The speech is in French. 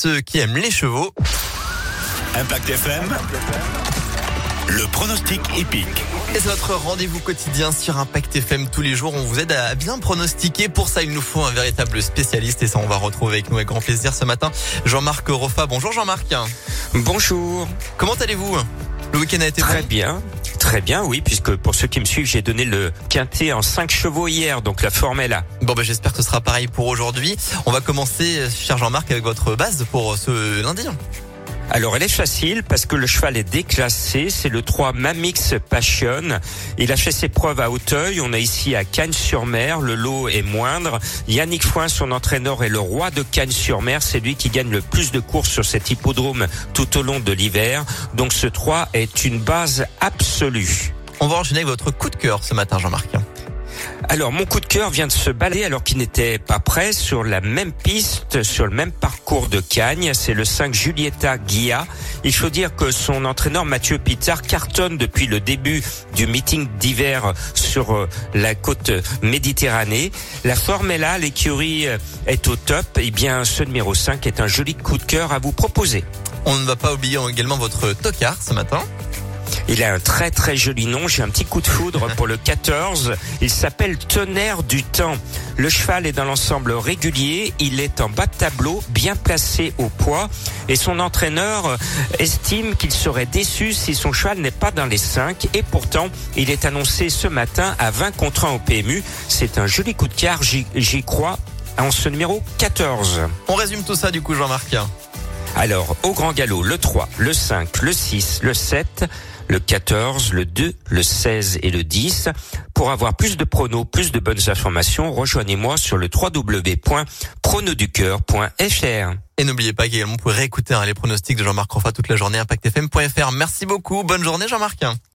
ceux qui aiment les chevaux. Impact FM. Le pronostic épique. Et c'est votre rendez-vous quotidien sur Impact FM tous les jours. On vous aide à bien pronostiquer. Pour ça, il nous faut un véritable spécialiste et ça, on va retrouver avec nous avec grand plaisir ce matin. Jean-Marc Roffa. Bonjour Jean-Marc. Bonjour. Comment allez-vous? Le week-end a été Très bon? bien. Très bien, oui, puisque pour ceux qui me suivent, j'ai donné le quintet en 5 chevaux hier, donc la forme est là. Bon, ben, j'espère que ce sera pareil pour aujourd'hui. On va commencer, cher Jean-Marc, avec votre base pour ce lundi. Alors elle est facile parce que le cheval est déclassé, c'est le 3 Mamix Passion. Il a fait ses preuves à Hauteuil, on est ici à Cagnes-sur-Mer, le lot est moindre. Yannick Foin, son entraîneur, est le roi de Cagnes-sur-Mer, c'est lui qui gagne le plus de courses sur cet hippodrome tout au long de l'hiver. Donc ce 3 est une base absolue. On va enchaîner votre coup de cœur ce matin, Jean-Marc. Alors mon coup de cœur vient de se balader alors qu'il n'était pas prêt sur la même piste, sur le même parcours de Cagnes. C'est le 5 Julieta Guilla. Il faut dire que son entraîneur Mathieu Pizzard cartonne depuis le début du meeting d'hiver sur euh, la côte méditerranée. La forme est là, l'écurie euh, est au top. Et bien ce numéro 5 est un joli coup de cœur à vous proposer. On ne va pas oublier également votre tocard ce matin. Il a un très très joli nom. J'ai un petit coup de foudre pour le 14. Il s'appelle Tonnerre du Temps. Le cheval est dans l'ensemble régulier. Il est en bas de tableau, bien placé au poids. Et son entraîneur estime qu'il serait déçu si son cheval n'est pas dans les 5. Et pourtant, il est annoncé ce matin à 20 contre 1 au PMU. C'est un joli coup de quart, j'y crois, en ce numéro 14. On résume tout ça du coup, Jean-Marc. Alors, au grand galop, le 3, le 5, le 6, le 7, le 14, le 2, le 16 et le 10. Pour avoir plus de pronos, plus de bonnes informations, rejoignez-moi sur le www.pronoducœur.fr. Et n'oubliez pas qu'également vous réécouter hein, les pronostics de Jean-Marc Roffa toute la journée impactfm.fr. Merci beaucoup. Bonne journée Jean-Marc.